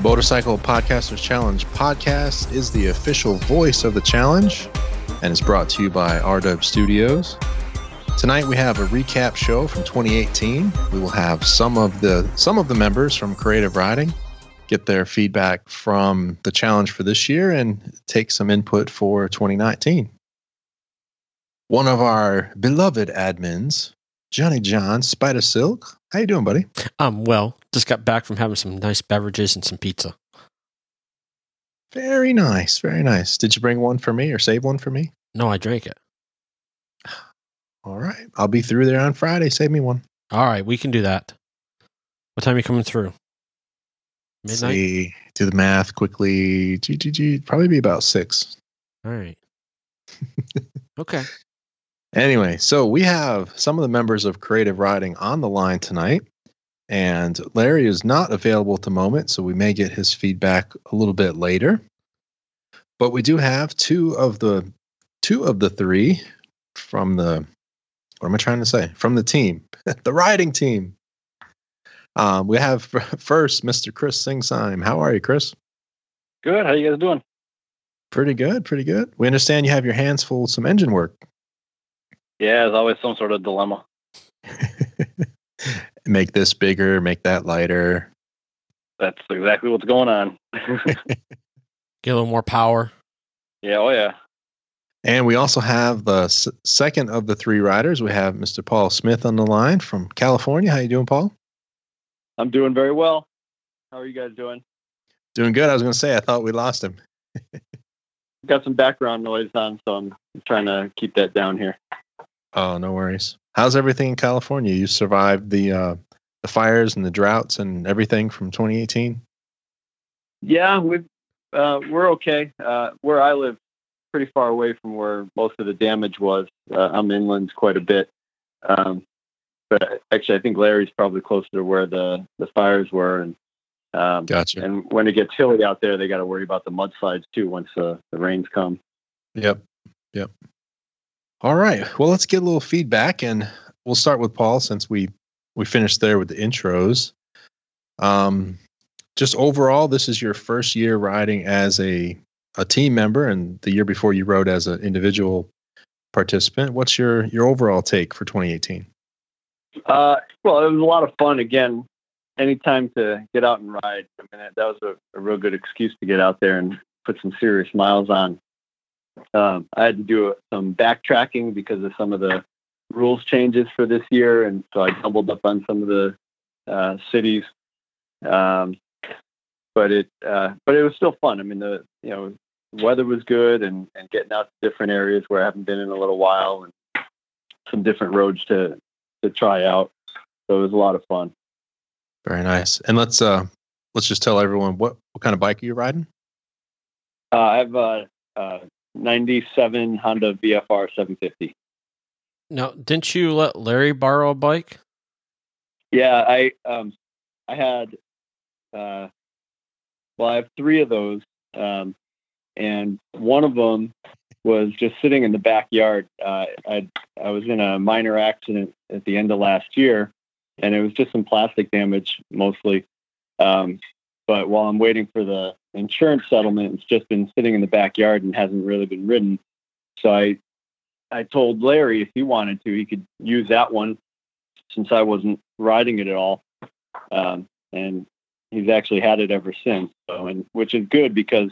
The Motorcycle Podcasters Challenge podcast is the official voice of the challenge and is brought to you by RW Studios. Tonight we have a recap show from 2018. We will have some of the some of the members from Creative Riding get their feedback from the challenge for this year and take some input for 2019. One of our beloved admins, Johnny John Spider Silk. How you doing, buddy? I'm um, well, just got back from having some nice beverages and some pizza. Very nice, very nice. Did you bring one for me or save one for me? No, I drank it. All right, I'll be through there on Friday. Save me one. All right, we can do that. What time are you coming through? Midnight. See, do the math quickly. G, G, G, probably be about six. All right. okay. Anyway, so we have some of the members of Creative Riding on the line tonight, and Larry is not available at the moment, so we may get his feedback a little bit later. But we do have two of the two of the three from the what am I trying to say? From the team, the riding team. Um, we have first Mr. Chris Singsheim. How are you, Chris? Good. How are you guys doing? Pretty good, pretty good. We understand you have your hands full with some engine work. Yeah, there's always some sort of dilemma. make this bigger, make that lighter. That's exactly what's going on. Get a little more power. Yeah, oh yeah. And we also have the s- second of the three riders. We have Mr. Paul Smith on the line from California. How you doing, Paul? I'm doing very well. How are you guys doing? Doing good. I was going to say I thought we lost him. Got some background noise on, so I'm trying to keep that down here. Oh, no worries. How's everything in California? You survived the uh, the fires and the droughts and everything from 2018. Yeah, we uh, we're okay. Uh, where I live, pretty far away from where most of the damage was. Uh, I'm inland quite a bit, um, but actually, I think Larry's probably closer to where the the fires were, and um, Gotcha. and when it gets hilly out there, they got to worry about the mudslides too once uh, the rains come. Yep. Yep. All right. Well, let's get a little feedback and we'll start with Paul since we we finished there with the intros. Um just overall, this is your first year riding as a a team member and the year before you rode as an individual participant. What's your your overall take for 2018? Uh, well, it was a lot of fun. Again, anytime to get out and ride. I mean, that, that was a, a real good excuse to get out there and put some serious miles on. Um, I had to do some backtracking because of some of the rules changes for this year, and so I doubled up on some of the uh, cities. Um, but it, uh, but it was still fun. I mean, the you know weather was good, and and getting out to different areas where I haven't been in a little while, and some different roads to to try out. So it was a lot of fun. Very nice. And let's uh let's just tell everyone what what kind of bike are you riding? Uh, I have a, a 97 Honda VFR 750. Now, didn't you let Larry borrow a bike? Yeah, I um, I had uh, well, I have three of those, um, and one of them was just sitting in the backyard. Uh, I I was in a minor accident at the end of last year, and it was just some plastic damage mostly. Um, but while I'm waiting for the insurance settlement, it's just been sitting in the backyard and hasn't really been ridden. So I I told Larry if he wanted to, he could use that one since I wasn't riding it at all. Um, and he's actually had it ever since. So, and which is good because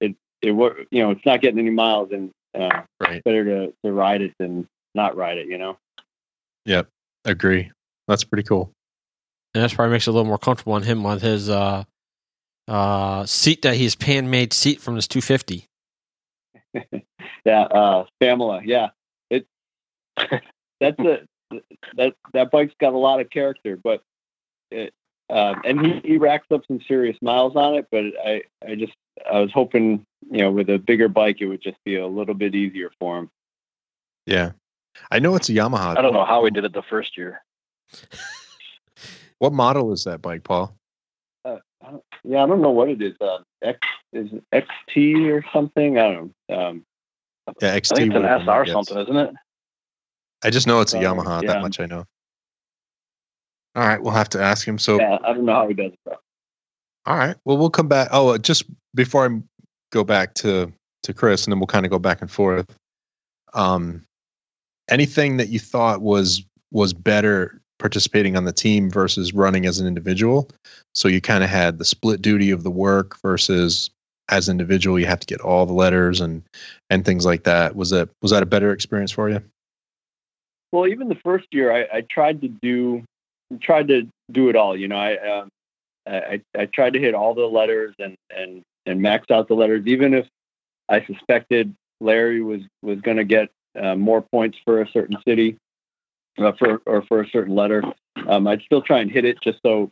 it it you know it's not getting any miles, and uh, Right. better to to ride it than not ride it. You know. Yep. Agree. That's pretty cool. And that's probably makes it a little more comfortable on him on his uh, uh, seat that he's pan made seat from his 250. Yeah, uh, Famila. Yeah, it that's a that that bike's got a lot of character, but it uh, and he, he racks up some serious miles on it. But I I just I was hoping you know with a bigger bike it would just be a little bit easier for him. Yeah. I know it's a Yamaha. I don't know how we did it the first year. What model is that bike, Paul? Uh, I yeah, I don't know what it is. Uh, X is it XT or something. I don't know. Um, Yeah, I XT. think it's an SR it something, isn't it? I just know it's a Uh, Yamaha. yeah. That much I know. All right, we'll have to ask him. So yeah, I don't know how he does it. Though. All right. Well, we'll come back. Oh, uh, just before I go back to to Chris, and then we'll kind of go back and forth. Um, anything that you thought was was better participating on the team versus running as an individual? So you kind of had the split duty of the work versus as an individual you have to get all the letters and and things like that. Was that was that a better experience for you? Well, even the first year, I, I tried to do tried to do it all. You know, I, um, I I tried to hit all the letters and and and max out the letters, even if I suspected Larry was was going to get uh, more points for a certain city, uh, for or for a certain letter. Um, I'd still try and hit it just so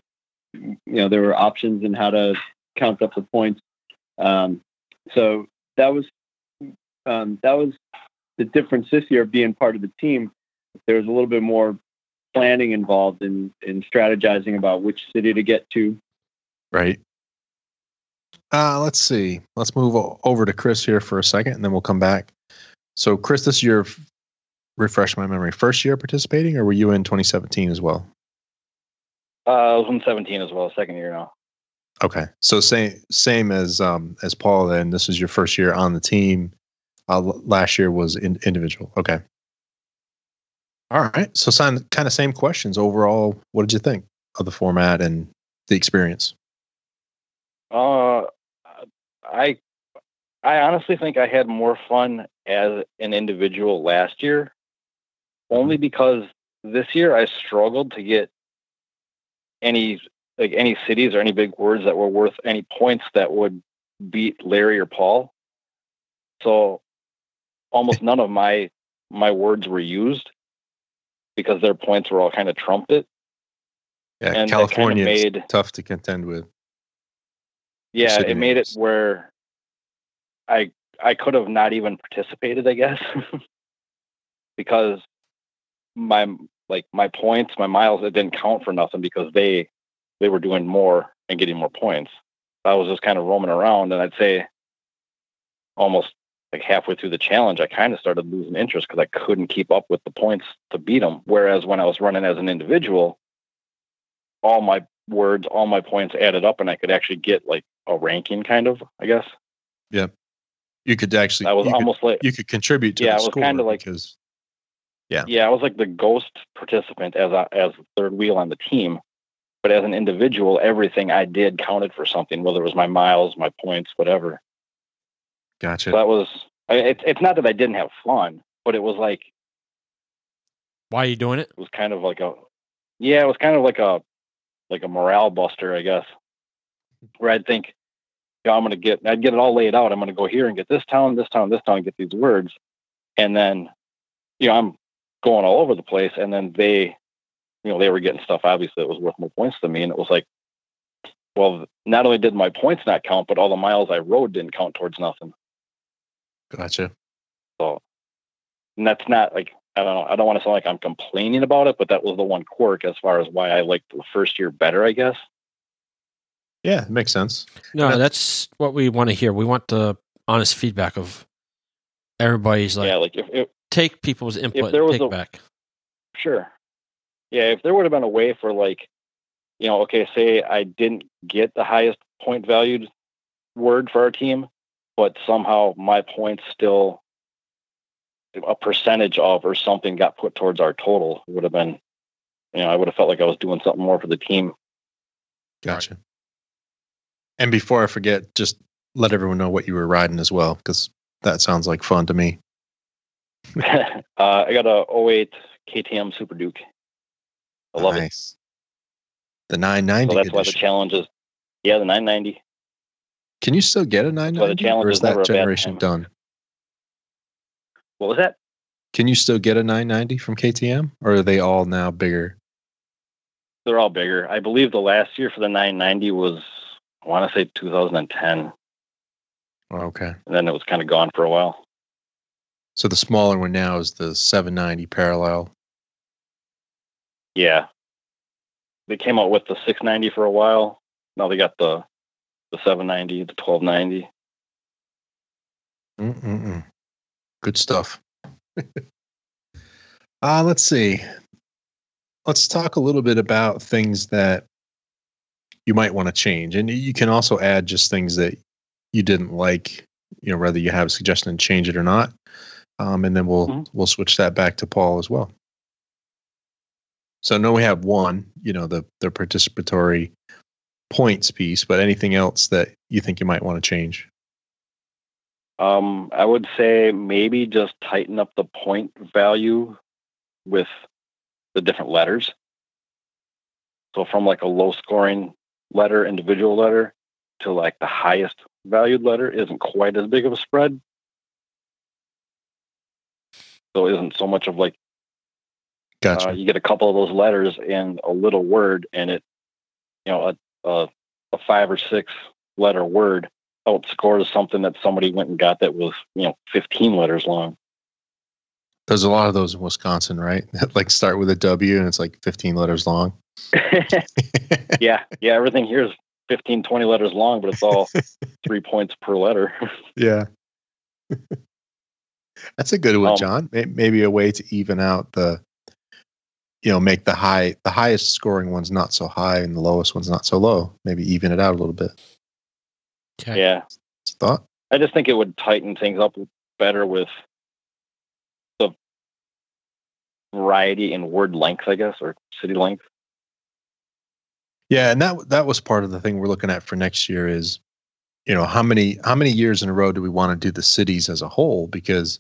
you know there were options in how to count up the points. Um, so that was um, that was the difference this year being part of the team. There was a little bit more planning involved in in strategizing about which city to get to. Right. Uh, let's see. Let's move over to Chris here for a second, and then we'll come back. So, Chris, this is your refresh my memory. First year participating, or were you in 2017 as well? Uh, I was in 17 as well. Second year now. Okay, so same same as um as Paul. Then this is your first year on the team. Uh, last year was in, individual. Okay. All right. So, same kind of same questions overall. What did you think of the format and the experience? Uh, I I honestly think I had more fun as an individual last year, only because this year I struggled to get any like any cities or any big words that were worth any points that would beat Larry or Paul. So almost none of my my words were used because their points were all kind of trumped Yeah, and California made tough to contend with. Yeah, it made it where I I could have not even participated, I guess, because my like my points, my miles, it didn't count for nothing because they they were doing more and getting more points. I was just kind of roaming around, and I'd say almost like halfway through the challenge, I kind of started losing interest because I couldn't keep up with the points to beat them. Whereas when I was running as an individual, all my words, all my points added up, and I could actually get like a ranking, kind of, I guess. Yeah, you could actually. I was almost could, like you could contribute to. Yeah, I was kind of like because. Yeah. Yeah, I was like the ghost participant as a as third wheel on the team, but as an individual, everything I did counted for something, whether it was my miles, my points, whatever. Gotcha. So that was. It's it's not that I didn't have fun, but it was like. Why are you doing it? It was kind of like a. Yeah, it was kind of like a, like a morale buster, I guess. Where I'd think, yeah, I'm gonna get, I'd get it all laid out. I'm gonna go here and get this town, this town, this town, get these words, and then, you know, I'm going all over the place. And then they, you know, they were getting stuff obviously that was worth more points than me. And it was like, well, not only did my points not count, but all the miles I rode didn't count towards nothing. Gotcha. So, and that's not like, I don't know, I don't want to sound like I'm complaining about it, but that was the one quirk as far as why I liked the first year better, I guess. Yeah, it makes sense. No, that's what we want to hear. We want the honest feedback of everybody's like, yeah, like if, if take people's input if there was take a, back. Sure. Yeah, if there would have been a way for like, you know, okay, say I didn't get the highest point valued word for our team, but somehow my points still a percentage of or something got put towards our total it would have been you know i would have felt like i was doing something more for the team gotcha and before i forget just let everyone know what you were riding as well because that sounds like fun to me uh, I got a 08 KTM Super Duke. I love nice. it. The 990. So that's edition. why the challenge is, yeah, the 990. Can you still get a 990? the challenge or is that generation done? What was that? Can you still get a 990 from KTM, or are they all now bigger? They're all bigger. I believe the last year for the 990 was, I want to say 2010. okay. And then it was kind of gone for a while. So the smaller one now is the 790 parallel. Yeah. They came out with the 690 for a while. Now they got the the 790, the 1290. Mm-mm-mm. Good stuff. uh, let's see. Let's talk a little bit about things that you might want to change, and you can also add just things that you didn't like. You know, whether you have a suggestion and change it or not, um, and then we'll mm-hmm. we'll switch that back to Paul as well. So no, we have one. You know, the the participatory points piece, but anything else that you think you might want to change? Um, I would say maybe just tighten up the point value with the different letters. So from like a low scoring letter, individual letter, to like the highest valued letter isn't quite as big of a spread. So it isn't so much of like gotcha. Uh, you get a couple of those letters in a little word, and it, you know, a, a, a five or six letter word outscores something that somebody went and got that was you know 15 letters long. There's a lot of those in Wisconsin, right? That like start with a W and it's like 15 letters long. yeah, yeah. Everything here is 15, 20 letters long, but it's all three points per letter. yeah. That's a good one, um, John. Maybe a way to even out the, you know, make the high, the highest scoring ones not so high and the lowest ones not so low. Maybe even it out a little bit. Okay. Yeah. Thought? I just think it would tighten things up better with the variety in word length, I guess, or city length. Yeah, and that that was part of the thing we're looking at for next year is, you know, how many how many years in a row do we want to do the cities as a whole? Because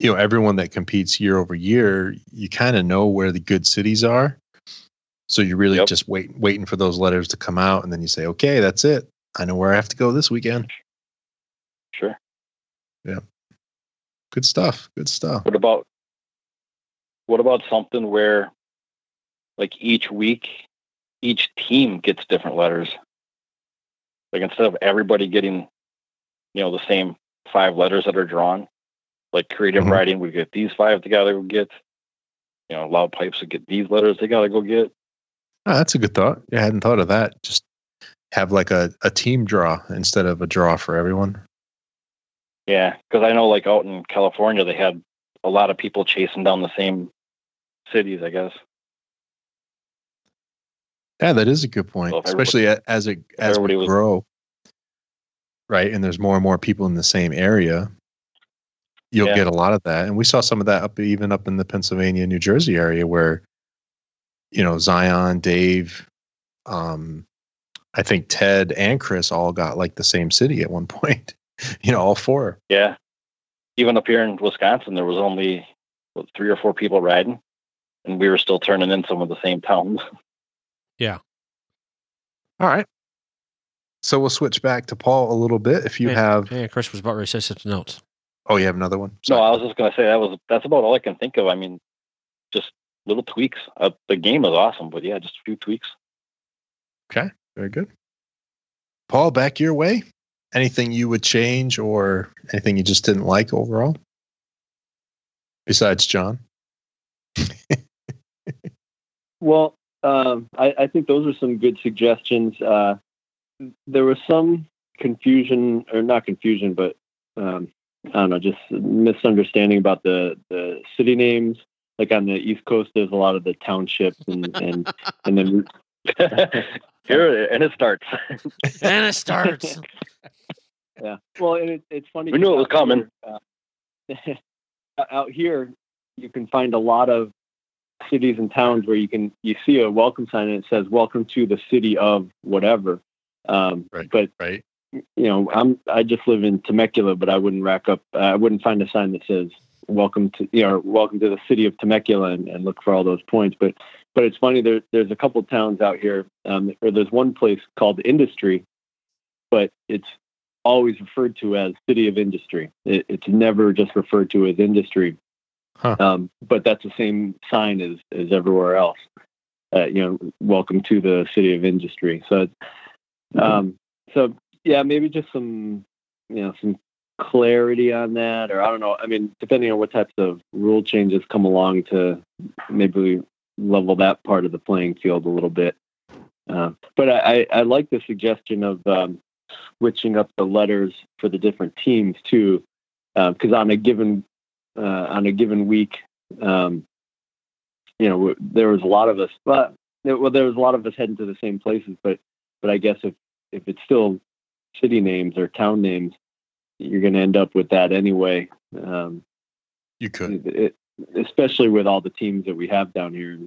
you know, everyone that competes year over year, you kind of know where the good cities are. So you're really yep. just wait, waiting for those letters to come out, and then you say, "Okay, that's it. I know where I have to go this weekend. Sure. Yeah. Good stuff. Good stuff. What about what about something where like each week each team gets different letters? Like instead of everybody getting, you know, the same five letters that are drawn, like creative mm-hmm. riding we get these five together we get, you know, loud pipes would get these letters they gotta go get. Oh, that's a good thought. I hadn't thought of that. Just have like a, a team draw instead of a draw for everyone. Yeah, because I know like out in California they had a lot of people chasing down the same cities. I guess. Yeah, that is a good point, so especially as it as we was, grow, right? And there's more and more people in the same area. You'll yeah. get a lot of that, and we saw some of that up even up in the Pennsylvania, New Jersey area, where you know Zion, Dave, um, I think Ted and Chris all got like the same city at one point. you know, all four. Yeah. Even up here in Wisconsin, there was only what, three or four people riding, and we were still turning in some of the same towns. Yeah. All right. So we'll switch back to Paul a little bit. If you hey, have, hey, Chris was about to say some notes. Oh, you have another one? Sorry. No, I was just going to say that was that's about all I can think of. I mean, just little tweaks. Uh, the game is awesome, but yeah, just a few tweaks. Okay. Very good. Paul, back your way. Anything you would change or anything you just didn't like overall? Besides John? well, um, I, I, think those are some good suggestions. Uh, there was some confusion, or not confusion, but um, I don't know, just misunderstanding about the, the city names. Like on the East Coast, there's a lot of the townships and and and then Here and it starts. and it starts. yeah. Well, it, it's funny. We knew it was coming. Here, uh, out here, you can find a lot of cities and towns where you can you see a welcome sign and it says "Welcome to the city of whatever." Um, right. But right. You know, I'm I just live in Temecula, but I wouldn't rack up. Uh, I wouldn't find a sign that says "Welcome to you know Welcome to the city of Temecula" and, and look for all those points. But but it's funny. There, there's a couple towns out here, um, or there's one place called Industry, but it's always referred to as City of Industry. It, it's never just referred to as Industry. Huh. Um, but that's the same sign as as everywhere else. Uh, you know, welcome to the City of Industry. So, um, so yeah, maybe just some, you know, some clarity on that, or I don't know. I mean, depending on what types of rule changes come along to maybe level that part of the playing field a little bit. Uh, but I, I, like the suggestion of um, switching up the letters for the different teams too, because uh, on a given uh, on a given week, um, you know, there was a lot of us. But well, there was a lot of us heading to the same places, but but I guess if if it's still city names or town names, you're going to end up with that anyway. Um, you could, it, especially with all the teams that we have down here,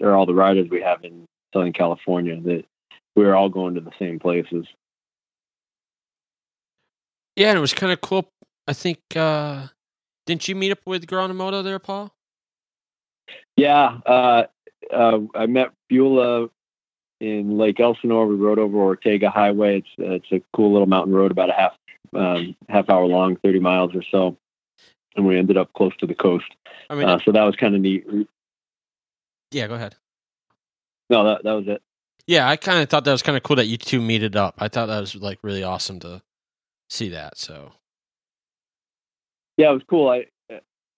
or all the riders we have in Southern California, that we're all going to the same places. Yeah, and it was kind of cool. I think uh, didn't you meet up with Gronemoto there, Paul? Yeah, uh, uh, I met Beulah in Lake Elsinore. We rode over Ortega Highway. It's uh, it's a cool little mountain road, about a half um, half hour long, thirty miles or so, and we ended up close to the coast. I mean, uh, so that was kind of neat. Yeah, go ahead. No, that that was it. Yeah, I kind of thought that was kind of cool that you two meeted up. I thought that was like really awesome to see that. So, yeah, it was cool. I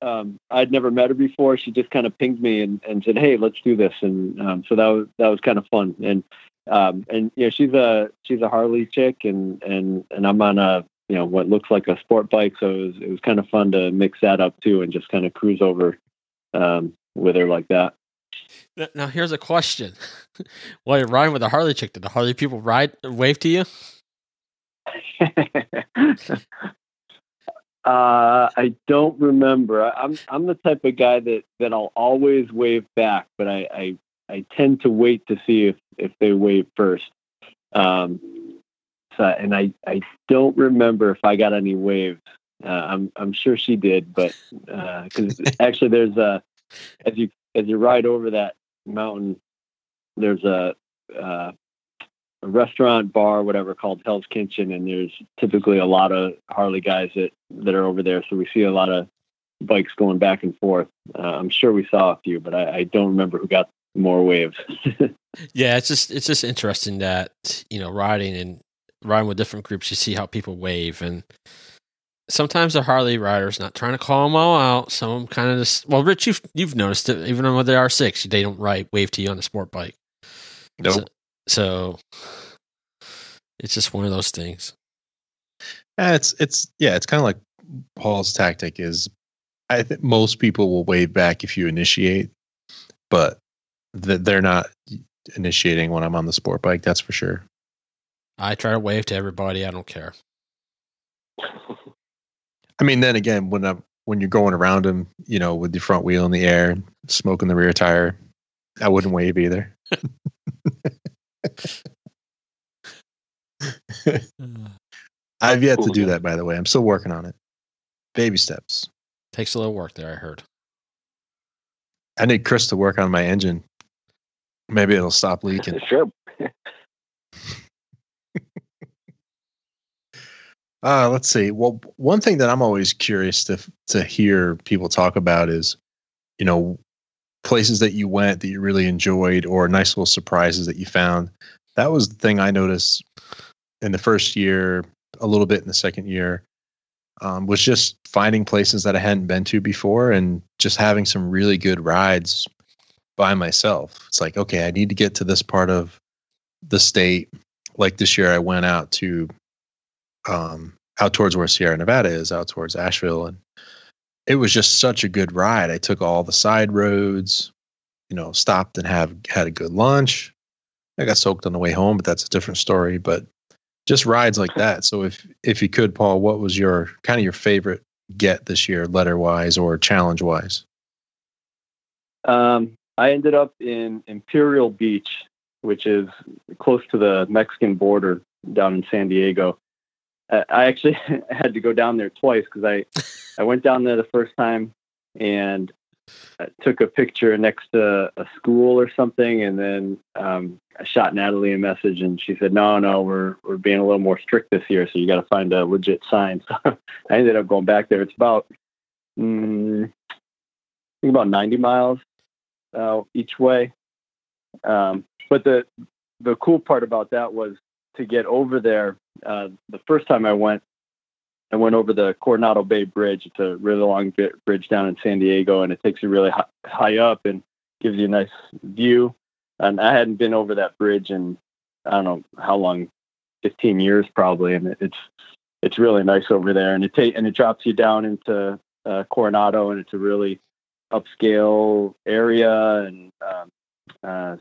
um, I'd never met her before. She just kind of pinged me and, and said, "Hey, let's do this." And um, so that was that was kind of fun. And um, and you know, she's a she's a Harley chick, and and and I'm on a you know what looks like a sport bike. So it was it was kind of fun to mix that up too, and just kind of cruise over um, with her like that. Now here's a question: While you're riding with a Harley chick, did the Harley people ride wave to you? Uh, I don't remember. I'm I'm the type of guy that that I'll always wave back, but I I, I tend to wait to see if if they wave first. Um, so and I I don't remember if I got any waves. Uh, I'm I'm sure she did, but because uh, actually there's a as you as you ride over that mountain, there's a uh, a restaurant, bar, whatever called Hell's Kitchen, and there's typically a lot of Harley guys that that are over there. So we see a lot of bikes going back and forth. Uh, I'm sure we saw a few, but I, I don't remember who got more waves. yeah, it's just it's just interesting that you know riding and riding with different groups, you see how people wave and. Sometimes the Harley riders, not trying to call them all out, some of them kind of just. Well, Rich, you've you've noticed it. Even with the R6, they don't ride wave to you on a sport bike. Nope. So, so it's just one of those things. Yeah, it's it's yeah, it's kind of like Paul's tactic is I think most people will wave back if you initiate, but that they're not initiating when I'm on the sport bike, that's for sure. I try to wave to everybody, I don't care. I mean, then again, when I'm when you're going around them, you know, with the front wheel in the air, smoking the rear tire, I wouldn't wave either. I've yet to do that, by the way. I'm still working on it. Baby steps. Takes a little work there, I heard. I need Chris to work on my engine. Maybe it'll stop leaking. sure. uh, let's see. Well, one thing that I'm always curious to to hear people talk about is, you know, places that you went that you really enjoyed or nice little surprises that you found. That was the thing I noticed in the first year, a little bit in the second year, um, was just finding places that I hadn't been to before and just having some really good rides by myself. It's like, okay, I need to get to this part of the state. Like this year, I went out to um, out towards where Sierra Nevada is, out towards Asheville, and it was just such a good ride. I took all the side roads, you know, stopped and have had a good lunch. I got soaked on the way home, but that's a different story. But just rides like that. So if if you could, Paul, what was your kind of your favorite get this year, letter wise or challenge wise? Um, I ended up in Imperial Beach, which is close to the Mexican border down in San Diego. I actually had to go down there twice because I, I went down there the first time and I took a picture next to a school or something, and then um, I shot Natalie a message, and she said, "No, no, we're we're being a little more strict this year, so you got to find a legit sign." So I ended up going back there. It's about, mm, I think about ninety miles uh, each way. Um, but the the cool part about that was to get over there uh, the first time I went, I went over the Coronado Bay Bridge. It's a really long bridge down in San Diego, and it takes you really high, high up and gives you a nice view. And I hadn't been over that bridge in I don't know how long, 15 years probably, and it's it's really nice over there. And it ta- and it drops you down into uh, Coronado, and it's a really upscale area and um, uh,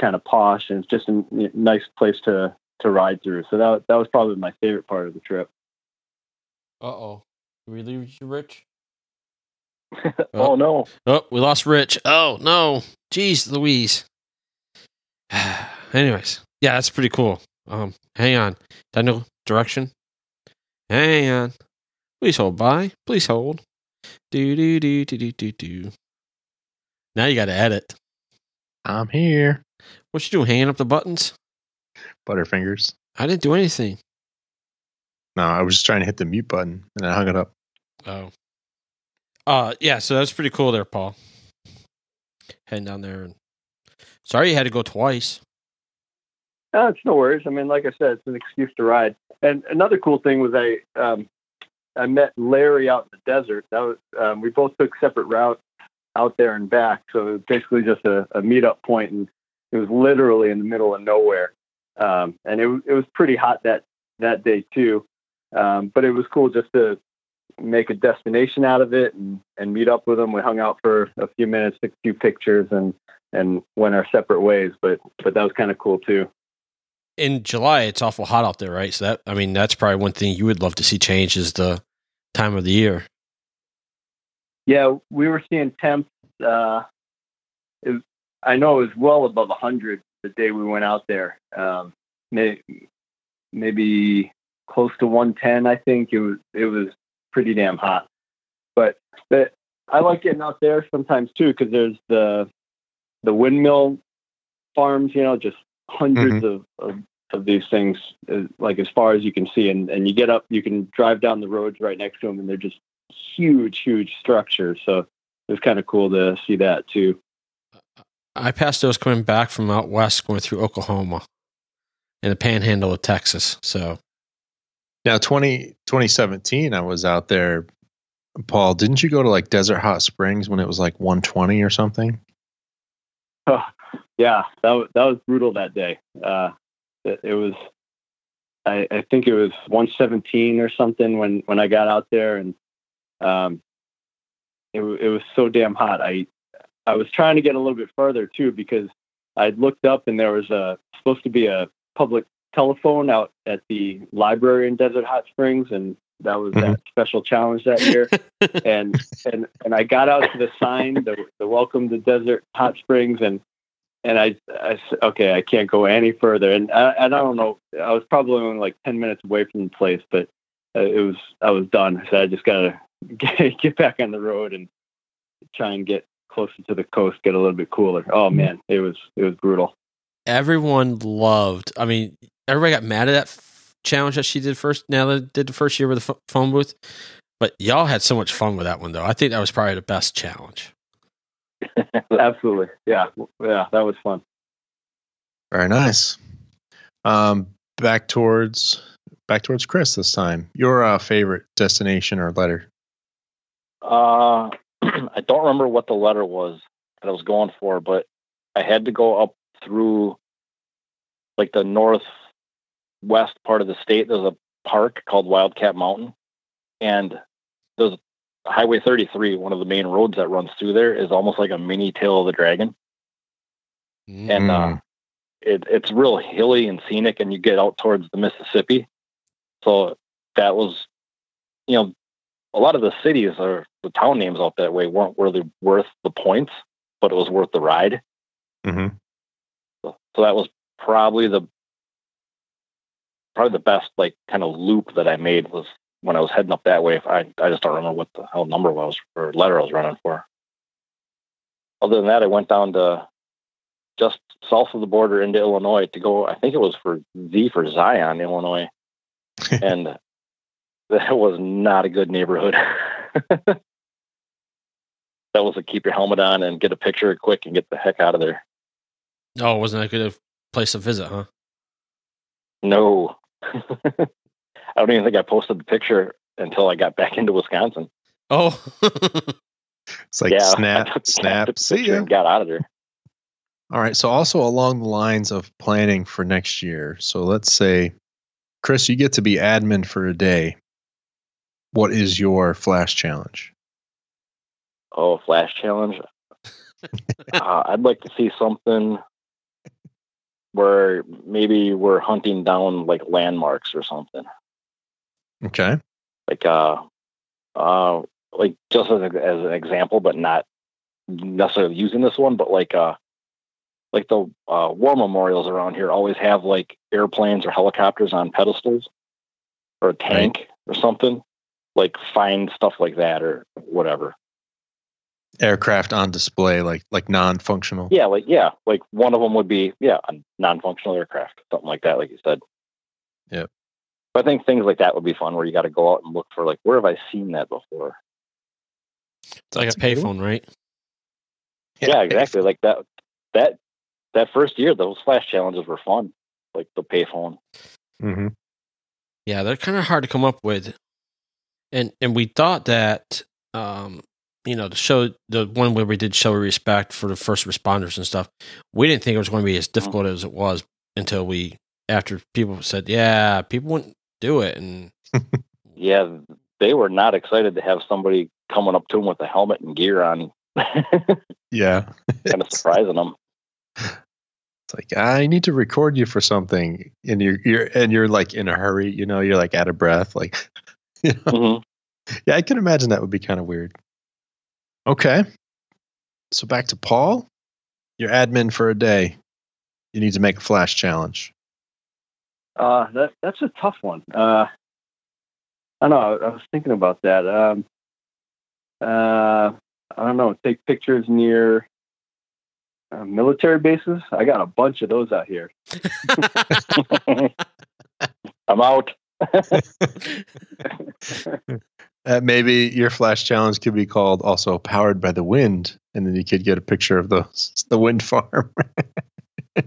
kind of posh and it's just a nice place to to ride through. So that that was probably my favorite part of the trip. Uh oh, we lose you, Rich? oh, oh no! Oh, we lost Rich. Oh no! Jeez, Louise. Anyways, yeah, that's pretty cool. Um, hang on, Daniel, direction. Hang on. Please hold by. Please hold. Do do do do do do do. Now you got to edit. I'm here. What you doing? Hanging up the buttons? Butterfingers. I didn't do anything. No, I was just trying to hit the mute button and I hung it up. Oh. Uh yeah, so that's pretty cool there, Paul. Heading down there and sorry you had to go twice. No, it's no worries. I mean, like I said, it's an excuse to ride. And another cool thing was I um, I met Larry out in the desert. That was um, we both took separate routes out there and back. So it was basically just a, a meetup point, and it was literally in the middle of nowhere. Um, and it it was pretty hot that that day too. Um, but it was cool just to make a destination out of it and, and meet up with them. We hung out for a few minutes, took a few pictures, and and went our separate ways. But but that was kind of cool too. In July, it's awful hot out there, right? So that I mean, that's probably one thing you would love to see change is the time of the year. Yeah, we were seeing temps. Uh, it, I know it was well above 100 the day we went out there. Um, may, maybe close to 110. I think it was. It was pretty damn hot. But but I like getting out there sometimes too because there's the the windmill farms. You know, just 100s mm-hmm. of, of of these things, uh, like as far as you can see, and and you get up, you can drive down the roads right next to them, and they're just huge, huge structures. So it was kind of cool to see that too. I passed those coming back from out west, going through Oklahoma and the panhandle of Texas. So now 20, 2017, I was out there. Paul, didn't you go to like Desert Hot Springs when it was like 120 or something? Oh, yeah, that was, that was brutal that day. Uh, it, it was, I, I think it was 117 or something when, when I got out there and um, it, it was so damn hot. I I was trying to get a little bit further too because I'd looked up and there was a supposed to be a public telephone out at the library in Desert Hot Springs, and that was mm-hmm. that special challenge that year. and and and I got out to the sign, the, the welcome to Desert Hot Springs, and and I, I said, okay, I can't go any further. And I, and I don't know, I was probably only like ten minutes away from the place, but uh, it was I was done. I said I just gotta get, get back on the road and try and get closer to the coast, get a little bit cooler. Oh mm-hmm. man, it was it was brutal. Everyone loved. I mean, everybody got mad at that f- challenge that she did first. Now that did the first year with the f- phone booth, but y'all had so much fun with that one though. I think that was probably the best challenge. Absolutely, yeah, yeah, that was fun. Very nice. Um, back towards back towards Chris this time. Your uh, favorite destination or letter? Uh, I don't remember what the letter was that I was going for, but I had to go up through like the northwest part of the state. There's a park called Wildcat Mountain, and there's Highway 33, one of the main roads that runs through there, is almost like a mini tail of the dragon. Mm. And uh, mm. it, it's real hilly and scenic, and you get out towards the Mississippi. So that was, you know, a lot of the cities or the town names out that way weren't really worth the points, but it was worth the ride. Mm-hmm. So, so that was probably the probably the best like kind of loop that I made was when I was heading up that way. I I just don't remember what the hell number was or letter I was running for. Other than that, I went down to just south of the border into Illinois to go. I think it was for Z for Zion, Illinois, and that was not a good neighborhood. that was a keep your helmet on and get a picture quick and get the heck out of there. Oh, wasn't that a good place to visit, huh? No. I don't even think I posted the picture until I got back into Wisconsin. Oh. it's like yeah, snap, snap, see ya. got out of there. All right. So also along the lines of planning for next year. So let's say, Chris, you get to be admin for a day what is your flash challenge? Oh, flash challenge. uh, I'd like to see something where maybe we're hunting down like landmarks or something. Okay. Like uh, uh, like just as, a, as an example, but not necessarily using this one, but like uh, like the uh, war memorials around here always have like airplanes or helicopters on pedestals or a tank right. or something. Like find stuff like that or whatever. Aircraft on display, like like non-functional. Yeah, like yeah, like one of them would be yeah, a non-functional aircraft, something like that, like you said. Yep. But I think things like that would be fun, where you got to go out and look for like where have I seen that before? It's like a payphone, right? Yeah, yeah exactly. Like that. That that first year, those flash challenges were fun, like the payphone. Mm-hmm. Yeah, they're kind of hard to come up with, and and we thought that, um, you know, the show, the one where we did show respect for the first responders and stuff, we didn't think it was going to be as mm-hmm. difficult as it was until we, after people said, yeah, people wouldn't do it, and yeah, they were not excited to have somebody coming up to them with a helmet and gear on. yeah, kind of surprising them. It's like I need to record you for something, and you're you're and you're like in a hurry. You know, you're like out of breath. Like, you know? mm-hmm. yeah, I can imagine that would be kind of weird. Okay, so back to Paul. You're admin for a day. You need to make a flash challenge. Uh, that that's a tough one. Uh, I don't know. I was thinking about that. Um, uh, I don't know. Take pictures near uh, military bases. I got a bunch of those out here. I'm out. uh, maybe your flash challenge could be called also powered by the wind, and then you could get a picture of the the wind farm.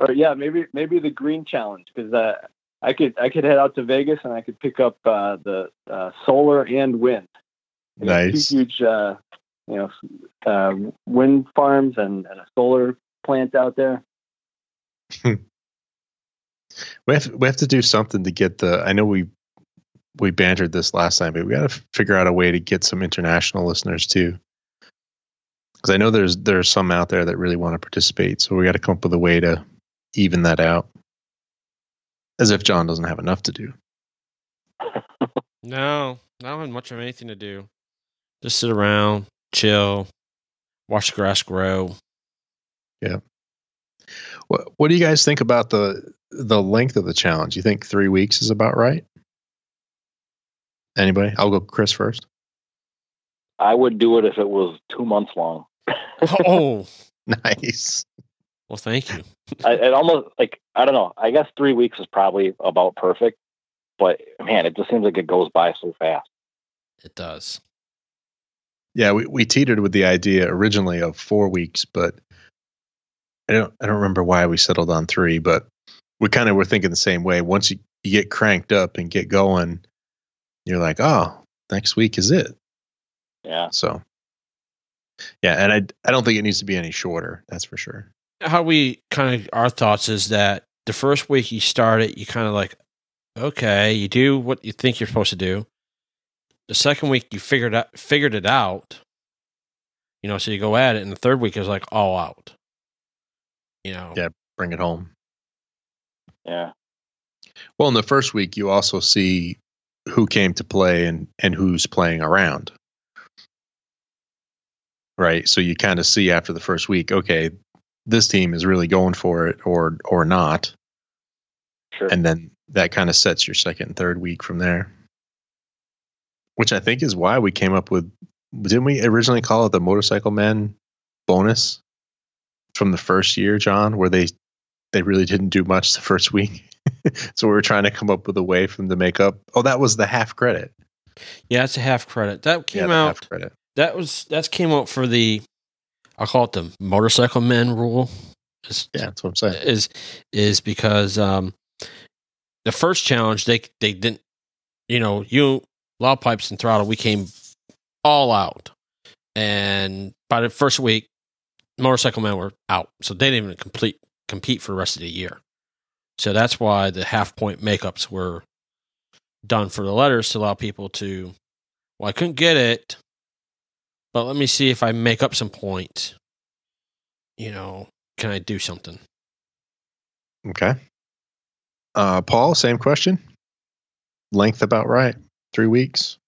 or yeah, maybe maybe the green challenge because uh, I could I could head out to Vegas and I could pick up uh, the uh, solar and wind. nice, huge uh, you know, uh, wind farms and, and, a solar plant out there. We have we have to do something to get the. I know we we bantered this last time, but we got to figure out a way to get some international listeners too. Because I know there's there's some out there that really want to participate, so we got to come up with a way to even that out. As if John doesn't have enough to do. no, I don't have much of anything to do. Just sit around, chill, watch the grass grow. Yeah. What What do you guys think about the the length of the challenge? You think three weeks is about right? Anybody? I'll go Chris first. I would do it if it was two months long. oh, nice. Well, thank you. I, it almost like I don't know. I guess three weeks is probably about perfect, but man, it just seems like it goes by so fast. It does. Yeah, we, we teetered with the idea originally of four weeks, but I don't I don't remember why we settled on three, but we kind of were thinking the same way. Once you, you get cranked up and get going, you're like, oh, next week is it. Yeah. So yeah, and I I don't think it needs to be any shorter, that's for sure. How we kind of our thoughts is that the first week you start it, you kind of like, okay, you do what you think you're supposed to do the second week you figured out figured it out you know so you go at it and the third week is like all out you know yeah bring it home. Yeah. Well in the first week you also see who came to play and and who's playing around. Right? So you kind of see after the first week okay this team is really going for it or or not. Sure. and then that kind of sets your second and third week from there. Which I think is why we came up with. Didn't we originally call it the Motorcycle Men bonus from the first year, John, where they they really didn't do much the first week? so we were trying to come up with a way for them to make up. Oh, that was the half credit. Yeah, it's a half credit. That came yeah, out. credit. That was that came out for the. I'll call it the Motorcycle Men rule. Is, yeah, that's what I'm saying. Is is because um, the first challenge they they didn't. You know, you loud pipes and throttle, we came all out. And by the first week, motorcycle men were out, so they didn't even complete compete for the rest of the year. So that's why the half point makeups were done for the letters to allow people to. Well, I couldn't get it, but let me see if I make up some points. You know, can I do something? Okay. Uh, Paul, same question. Length about right. Three weeks.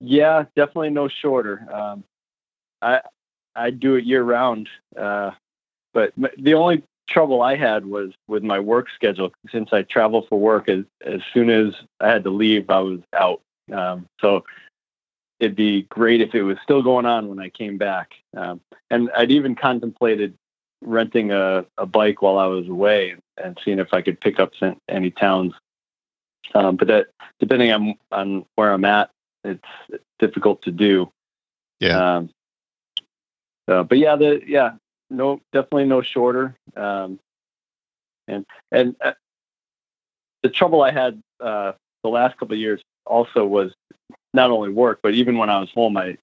Yeah, definitely no shorter. Um, I I do it year round, uh, but the only trouble I had was with my work schedule. Since I travel for work, as as soon as I had to leave, I was out. Um, so it'd be great if it was still going on when I came back. Um, and I'd even contemplated renting a, a bike while I was away and seeing if I could pick up any towns. Um, but that, depending on on where I'm at, it's, it's difficult to do. Yeah. Um, uh, but yeah, the yeah, no, definitely no shorter. Um, and and uh, the trouble I had uh, the last couple of years also was not only work, but even when I was home, I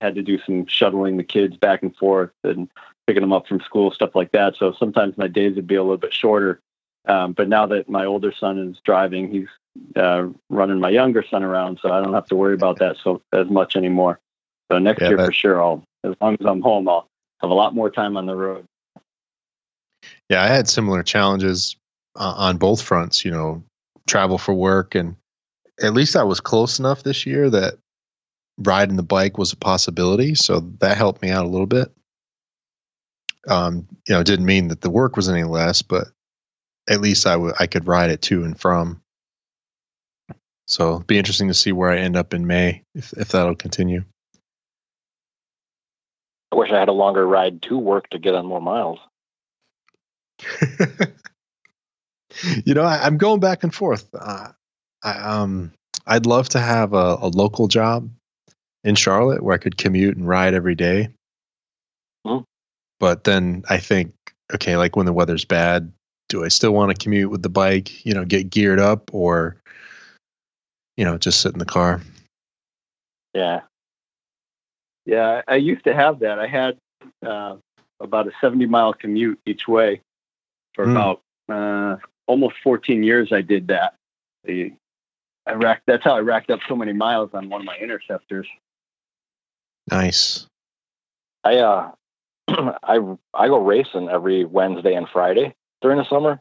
had to do some shuttling the kids back and forth and picking them up from school, stuff like that. So sometimes my days would be a little bit shorter. Um, but now that my older son is driving, he's uh, running my younger son around, so I don't have to worry about that so as much anymore. So next yeah, year that, for sure, I'll as long as I'm home, I'll have a lot more time on the road. Yeah, I had similar challenges uh, on both fronts. You know, travel for work, and at least I was close enough this year that riding the bike was a possibility. So that helped me out a little bit um, you know, it didn't mean that the work was any less, but at least I, w- I could ride it to and from. So it'd be interesting to see where I end up in May if, if that'll continue. I wish I had a longer ride to work to get on more miles. you know, I, am going back and forth. Uh, I, um, I'd love to have a, a, local job in Charlotte where I could commute and ride every day. Mm-hmm. But then I think, okay, like when the weather's bad, do I still want to commute with the bike, you know, get geared up or, you know, just sit in the car? Yeah. Yeah. I used to have that. I had uh, about a 70 mile commute each way for mm. about uh, almost 14 years. I did that. I racked, that's how I racked up so many miles on one of my interceptors. Nice. I uh I I go racing every Wednesday and Friday during the summer.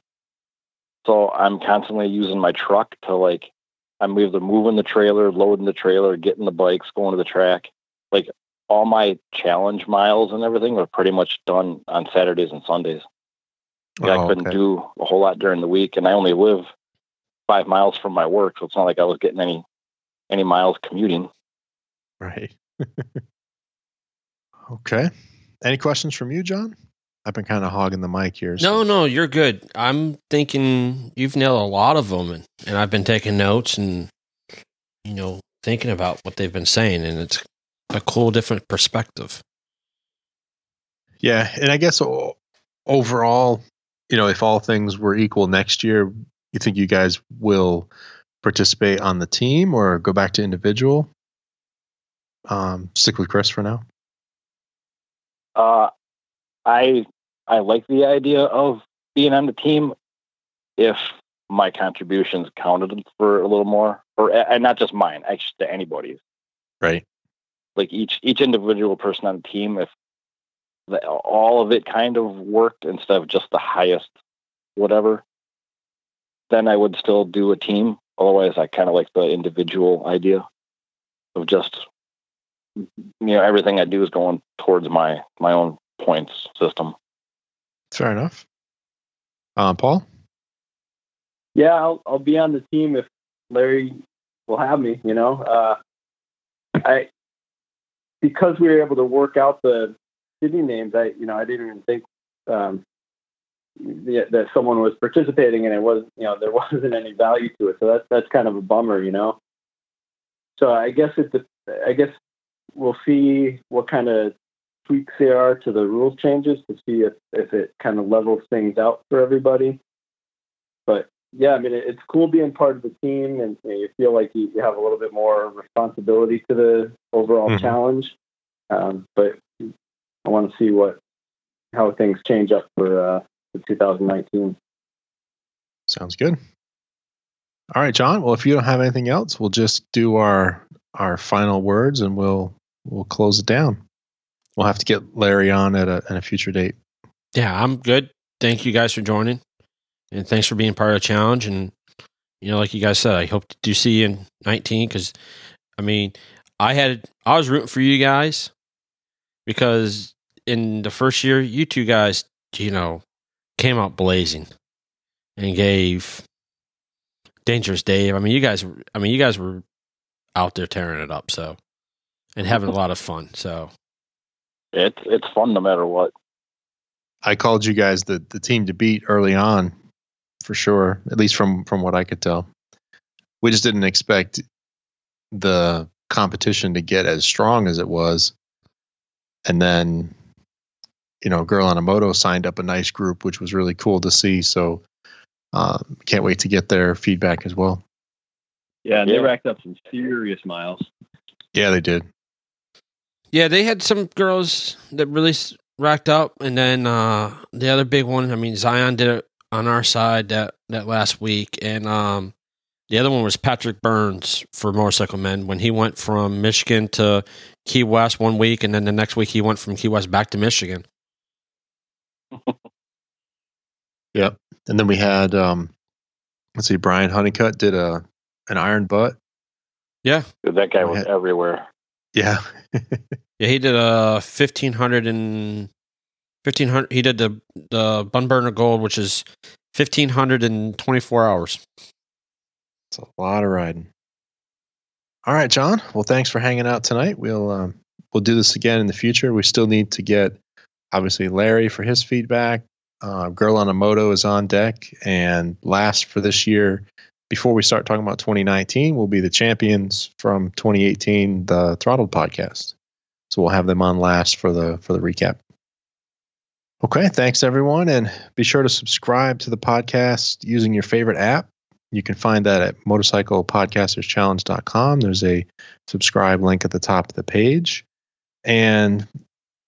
So I'm constantly using my truck to like I'm either moving the trailer, loading the trailer, getting the bikes, going to the track. Like all my challenge miles and everything were pretty much done on Saturdays and Sundays. oh, I couldn't okay. do a whole lot during the week, and I only live five miles from my work, so it's not like I was getting any any miles commuting. Right. okay. Any questions from you, John? I've been kind of hogging the mic here. So. No, no, you're good. I'm thinking you've nailed a lot of them, and, and I've been taking notes and you know thinking about what they've been saying, and it's a cool, different perspective. Yeah, and I guess overall, you know, if all things were equal next year, you think you guys will participate on the team or go back to individual? Um, stick with Chris for now. Uh, I I like the idea of being on the team if my contributions counted for a little more, or and not just mine, actually to anybody's. Right. Like each each individual person on the team, if the, all of it kind of worked instead of just the highest whatever, then I would still do a team. Otherwise, I kind of like the individual idea of just you know everything I do is going towards my my own points system. Fair enough. Uh, Paul. Yeah, I'll I'll be on the team if Larry will have me. You know, uh, I because we were able to work out the city names. I you know I didn't even think um, that someone was participating and it was you know there wasn't any value to it. So that's that's kind of a bummer. You know. So I guess it's I guess we'll see what kind of tweaks there are to the rules changes to see if, if it kind of levels things out for everybody. But yeah, I mean, it, it's cool being part of the team and you, know, you feel like you, you, have a little bit more responsibility to the overall mm-hmm. challenge. Um, but I want to see what how things change up for, uh, for 2019. Sounds good. All right, John. Well, if you don't have anything else, we'll just do our our final words and we'll we'll close it down. We'll have to get Larry on at a, at a future date. Yeah, I'm good. Thank you guys for joining. And thanks for being part of the challenge. And you know, like you guys said, I hope to see you in 19 because, I mean, I had I was rooting for you guys because in the first year, you two guys, you know, came out blazing and gave Dangerous Dave. I mean, you guys, I mean, you guys were out there tearing it up. So, and having a lot of fun. So, it's it's fun no matter what. I called you guys the the team to beat early on, for sure. At least from from what I could tell, we just didn't expect the competition to get as strong as it was, and then you know, Girl on a Moto signed up a nice group, which was really cool to see. So, uh, can't wait to get their feedback as well. Yeah, they yeah. racked up some serious miles. Yeah, they did. Yeah, they had some girls that really racked up, and then uh, the other big one. I mean, Zion did it on our side that that last week, and um, the other one was Patrick Burns for Motorcycle Men when he went from Michigan to Key West one week, and then the next week he went from Key West back to Michigan. yep, and then we had um, let's see, Brian Honeycutt did a an iron butt. Yeah, that guy was had, everywhere. Yeah. yeah, he did a fifteen hundred and fifteen hundred. He did the the Bun Burner Gold, which is fifteen hundred and twenty four hours. It's a lot of riding. All right, John. Well, thanks for hanging out tonight. We'll um, we'll do this again in the future. We still need to get obviously Larry for his feedback. Uh, Girl on a Moto is on deck, and last for this year before we start talking about 2019, we'll be the champions from 2018, the Throttled podcast. So we'll have them on last for the for the recap. Okay, thanks everyone, and be sure to subscribe to the podcast using your favorite app. You can find that at motorcyclepodcasterschallenge.com. There's a subscribe link at the top of the page. And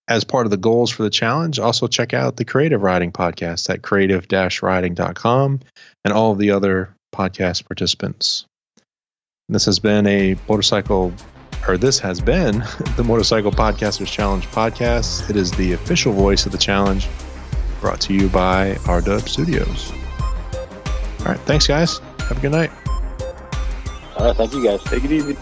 as part of the goals for the challenge, also check out the Creative Riding podcast at creative-riding.com and all of the other podcast participants. This has been a motorcycle, or this has been the Motorcycle Podcasters Challenge podcast. It is the official voice of the challenge, brought to you by RDub Studios. All right, thanks, guys. Have a good night. All right, thank you, guys. Take it easy.